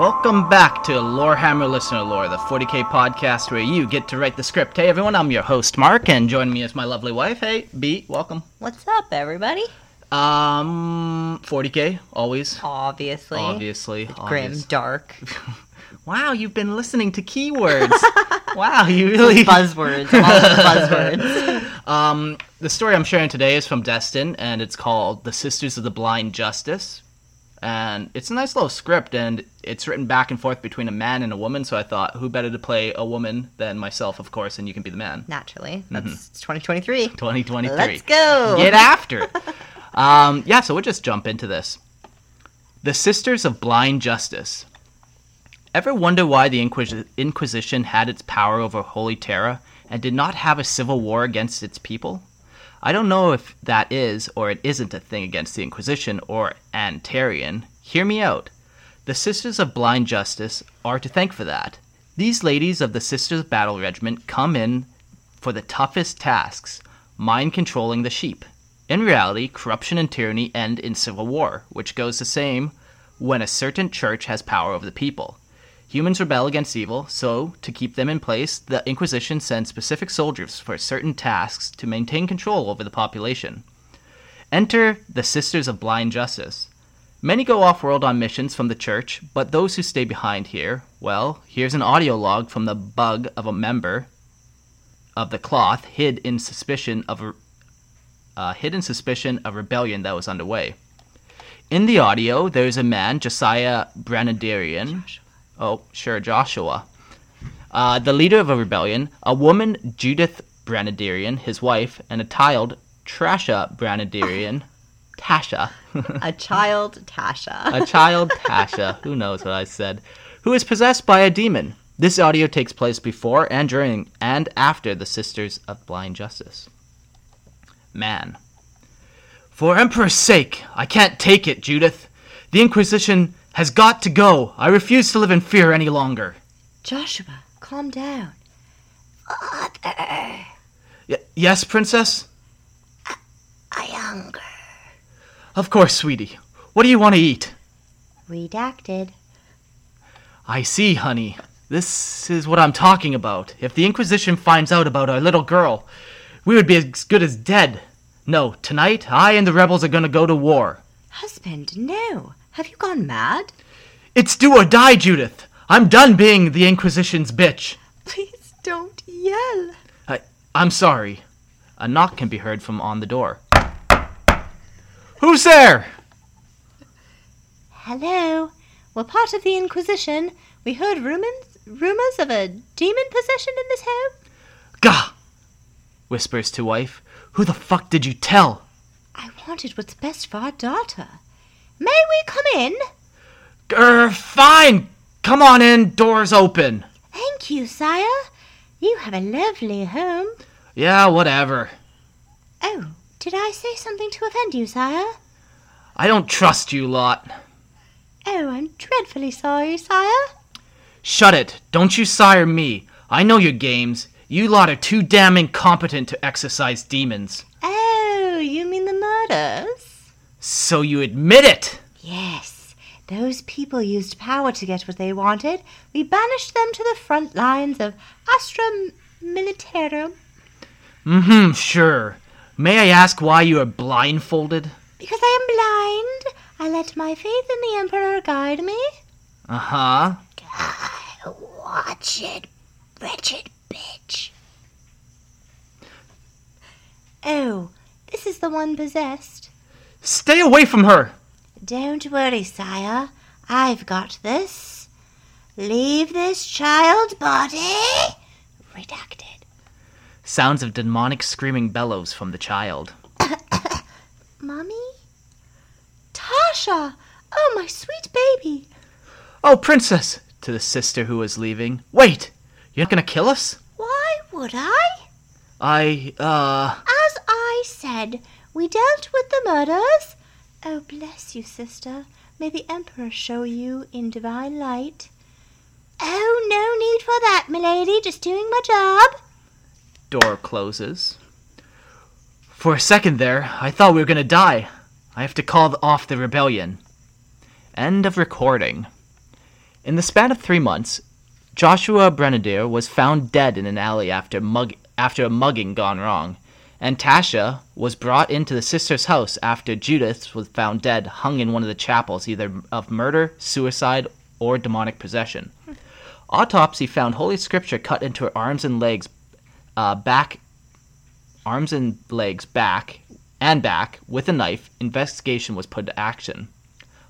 Welcome back to Lorehammer Listener Lore, the 40k podcast where you get to write the script. Hey everyone, I'm your host Mark, and joining me is my lovely wife. Hey, B, welcome. What's up, everybody? Um, 40k, always. Obviously. Obviously. Grim, obvious. dark. Wow, you've been listening to keywords. wow, you really. buzzwords. All the buzzwords. Um, the story I'm sharing today is from Destin, and it's called "The Sisters of the Blind Justice." And it's a nice little script, and it's written back and forth between a man and a woman. So I thought, who better to play a woman than myself, of course, and you can be the man. Naturally. That's it's 2023. 2023. Let's go. Get after it. um, yeah, so we'll just jump into this. The Sisters of Blind Justice. Ever wonder why the Inquis- Inquisition had its power over Holy Terra and did not have a civil war against its people? I don't know if that is or it isn't a thing against the Inquisition or Antarian. Hear me out. The Sisters of Blind Justice are to thank for that. These ladies of the Sisters Battle Regiment come in for the toughest tasks, mind controlling the sheep. In reality, corruption and tyranny end in civil war, which goes the same when a certain church has power over the people. Humans rebel against evil, so to keep them in place, the Inquisition sends specific soldiers for certain tasks to maintain control over the population. Enter the Sisters of Blind Justice. Many go off world on missions from the church, but those who stay behind here, well, here's an audio log from the bug of a member of the cloth hid in suspicion of a uh, hidden suspicion of rebellion that was underway. In the audio, there's a man, Josiah Branadarian. Oh, sure, Joshua. Uh, the leader of a rebellion, a woman, Judith Branadarian, his wife, and a child, Trasha Branadarian. Tasha. A child, Tasha. a child, Tasha, who knows what I said, who is possessed by a demon. This audio takes place before and during and after the Sisters of Blind Justice. Man. For Emperor's sake, I can't take it, Judith. The Inquisition has got to go. I refuse to live in fear any longer. Joshua, calm down. Y- yes, Princess? I hunger. Of course, sweetie. What do you want to eat? Redacted. I see, honey. This is what I'm talking about. If the Inquisition finds out about our little girl, we would be as good as dead. No, tonight, I and the rebels are gonna go to war. Husband, no. Have you gone mad? It's do or die, Judith. I'm done being the Inquisition's bitch. Please don't yell. I, I'm sorry. A knock can be heard from on the door. Who's there? Hello. We're part of the Inquisition. We heard rumors, rumors of a demon possession in this home. Gah! Whispers to wife. Who the fuck did you tell? I wanted what's best for our daughter. May we come in? Er, fine. Come on in. Doors open. Thank you, sire. You have a lovely home. Yeah, whatever. Oh, did I say something to offend you, sire? I don't trust you lot. Oh, I'm dreadfully sorry, sire. Shut it. Don't you sire me. I know your games. You lot are too damn incompetent to exorcise demons. Oh, you mean the murders? So you admit it? Yes. Those people used power to get what they wanted. We banished them to the front lines of Astra Militarum Mm hmm, sure. May I ask why you are blindfolded? because I am blind. I let my faith in the Emperor guide me. Uh huh. Watch it, wretched bitch. Oh, this is the one possessed. Stay away from her! Don't worry, sire. I've got this. Leave this child body. Redacted. Sounds of demonic screaming bellows from the child. Mommy? Tasha! Oh, my sweet baby. Oh, princess! To the sister who was leaving. Wait! You're not gonna kill us? Why would I? I, uh. As I said, we dealt with the murders. Oh, bless you, sister. May the Emperor show you in divine light. Oh, no need for that, milady. Just doing my job. Door closes. For a second there, I thought we were gonna die. I have to call off the rebellion. End of recording. In the span of three months, Joshua Brenadier was found dead in an alley after, mug- after a mugging gone wrong, and Tasha was brought into the sister's house after Judith was found dead, hung in one of the chapels, either of murder, suicide, or demonic possession. Autopsy found Holy Scripture cut into her arms and legs, uh, back, arms and legs back and back with a knife. Investigation was put to action.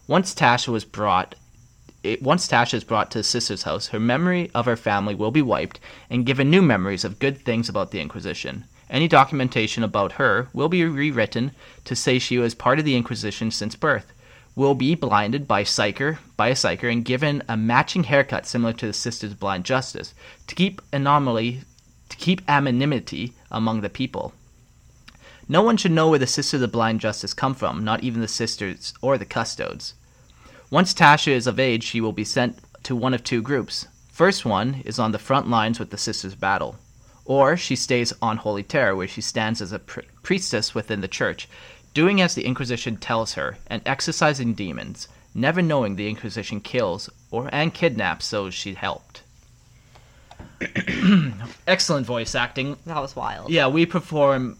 Once Tasha was brought, it, once Tasha is brought to the sister's house, her memory of her family will be wiped and given new memories of good things about the Inquisition. Any documentation about her will be rewritten to say she was part of the Inquisition since birth. Will be blinded by psyker by a psyker and given a matching haircut similar to the sister's blind justice to keep anomaly to keep anonymity among the people. No one should know where the sisters of blind justice come from, not even the sisters or the custodes. Once Tasha is of age, she will be sent to one of two groups. First one is on the front lines with the sisters' battle, or she stays on Holy Terra, where she stands as a pr- priestess within the church, doing as the Inquisition tells her and exorcising demons, never knowing the Inquisition kills or and kidnaps those she helped. Excellent voice acting. That was wild. Yeah, we perform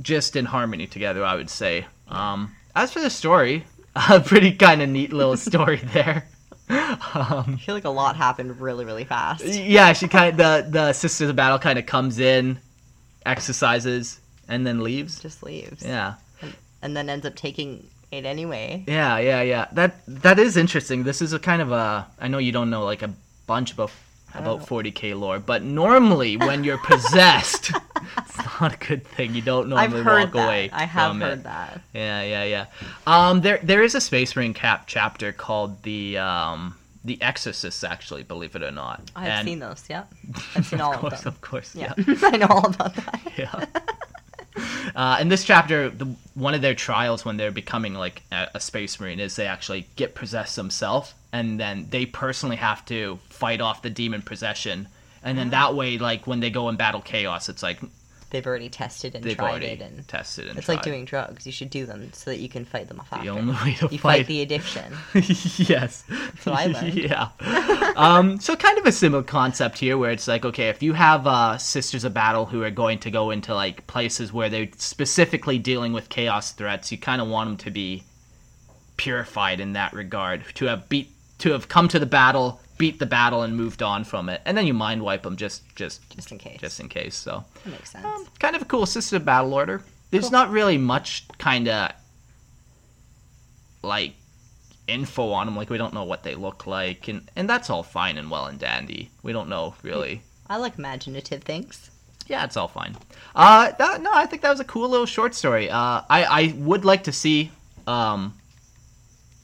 just in harmony together, I would say. Um, as for the story, a pretty kind of neat little story there. Um, I feel like a lot happened really, really fast. Yeah, she kind the the sisters of battle kind of comes in, exorcises, and then leaves. Just leaves. Yeah, And then ends up taking it anyway. yeah, yeah, yeah. That that is interesting. This is a kind of a. I know you don't know like a bunch about about 40k lore, but normally when you're possessed, not a good thing. You don't I've normally heard walk that. away. I have heard it. that. Yeah, yeah, yeah. Um, there there is a Space Marine cap chapter called the um the Exorcists. Actually, believe it or not. I've And- seen those, yeah. I've seen all Of of, them. of course, Yeah. yeah. I know all about that. yeah. Uh, in this chapter, the, one of their trials when they're becoming like a, a space marine is they actually get possessed themselves, and then they personally have to fight off the demon possession, and then that way, like when they go and battle chaos, it's like They've already tested and they've tried it, and tested and it's tried. like doing drugs. You should do them so that you can fight them off after. only way to you fight- fight the addiction. yes. What I learned. yeah. um, so kind of a similar concept here, where it's like, okay, if you have uh, sisters of battle who are going to go into like places where they're specifically dealing with chaos threats, you kind of want them to be purified in that regard, to have beat, to have come to the battle, beat the battle, and moved on from it, and then you mind wipe them just, just, Just in case. just in case. So That makes sense. kind of a cool sister battle order. There's not really much kind of like info on them. Like we don't know what they look like, and and that's all fine and well and dandy. We don't know really. I like imaginative things. Yeah, it's all fine. Uh, that, no, I think that was a cool little short story. Uh, I I would like to see um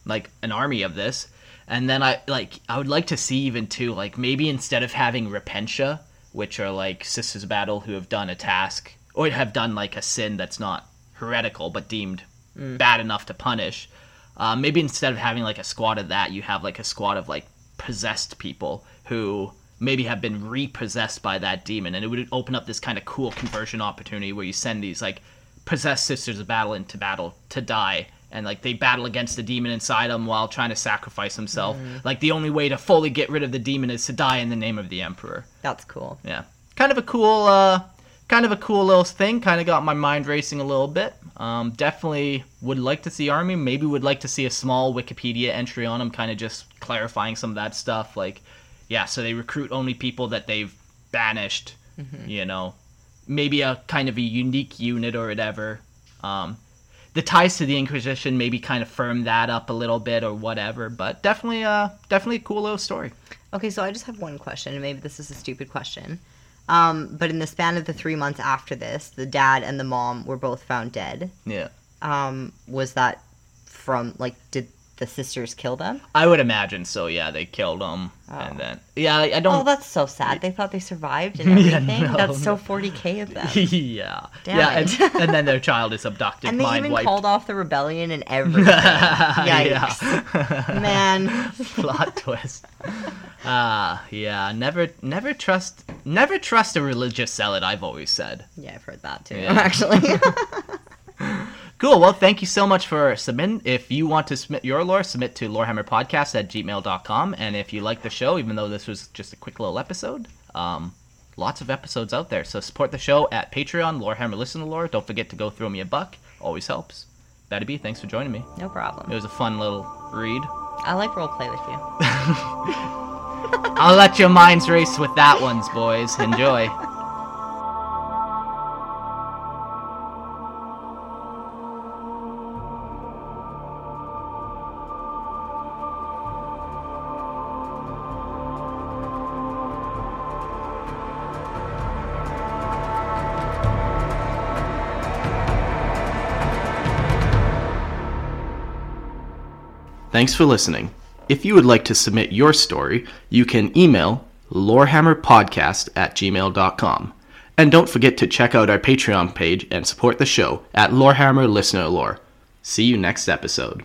like an army of this, and then I like I would like to see even too like maybe instead of having repentia, which are like sisters of battle who have done a task or have done like a sin that's not heretical but deemed bad enough to punish. Uh, maybe instead of having like a squad of that, you have like a squad of like possessed people who maybe have been repossessed by that demon, and it would open up this kind of cool conversion opportunity where you send these like possessed sisters of battle into battle to die. And like they battle against the demon inside them while trying to sacrifice himself. Like the only way to fully get rid of the demon is to die in the name of the emperor. That's cool. Yeah, kind of a cool, uh, kind of a cool little thing. Kind of got my mind racing a little bit. Um, definitely would like to see army. Maybe would like to see a small Wikipedia entry on them, kind of just clarifying some of that stuff. Like, yeah, so they recruit only people that they've banished. You know, maybe a kind of a unique unit or whatever. Um, the ties to the Inquisition maybe kind of firm that up a little bit or whatever. But definitely, uh, definitely a cool little story. Okay, so I just have one question, and maybe this is a stupid question. Um, but in the span of the three months after this, the dad and the mom were both found dead. Yeah. Um, was that from like did the sisters kill them? I would imagine so. Yeah, they killed him, and then yeah, I I don't. Oh, that's so sad. They thought they survived and Yeah, everything. no, that's so 40k of them. yeah, Damn yeah, and, and then their child is abducted, And they even wiped. called off the rebellion and everything. Yikes. Man. Plot twist. Ah, yeah. Never, never trust, never trust a religious zealot. I've always said. Yeah, I've heard that too, Yeah. actually. Cool. Well, thank you so much for submitting. If you want to submit your lore, submit to lorehammerpodcast at gmail.com. And if you like the show, even though this was just a quick little episode, um, lots of episodes out there. So support the show at Patreon, Lorehammer Listen to Lore. Don't forget to go throw me a buck. Always helps. Betty B, thanks for joining me. no problem. It was a fun little read. I like roleplay with you. I'll let your minds race with that ones, boys. Enjoy. Thanks for listening. If you would like to submit your story, you can email lorehammerpodcast at gmail.com. And don't forget to check out our Patreon page and support the show at Lorehammer Listener Lore. See you next episode.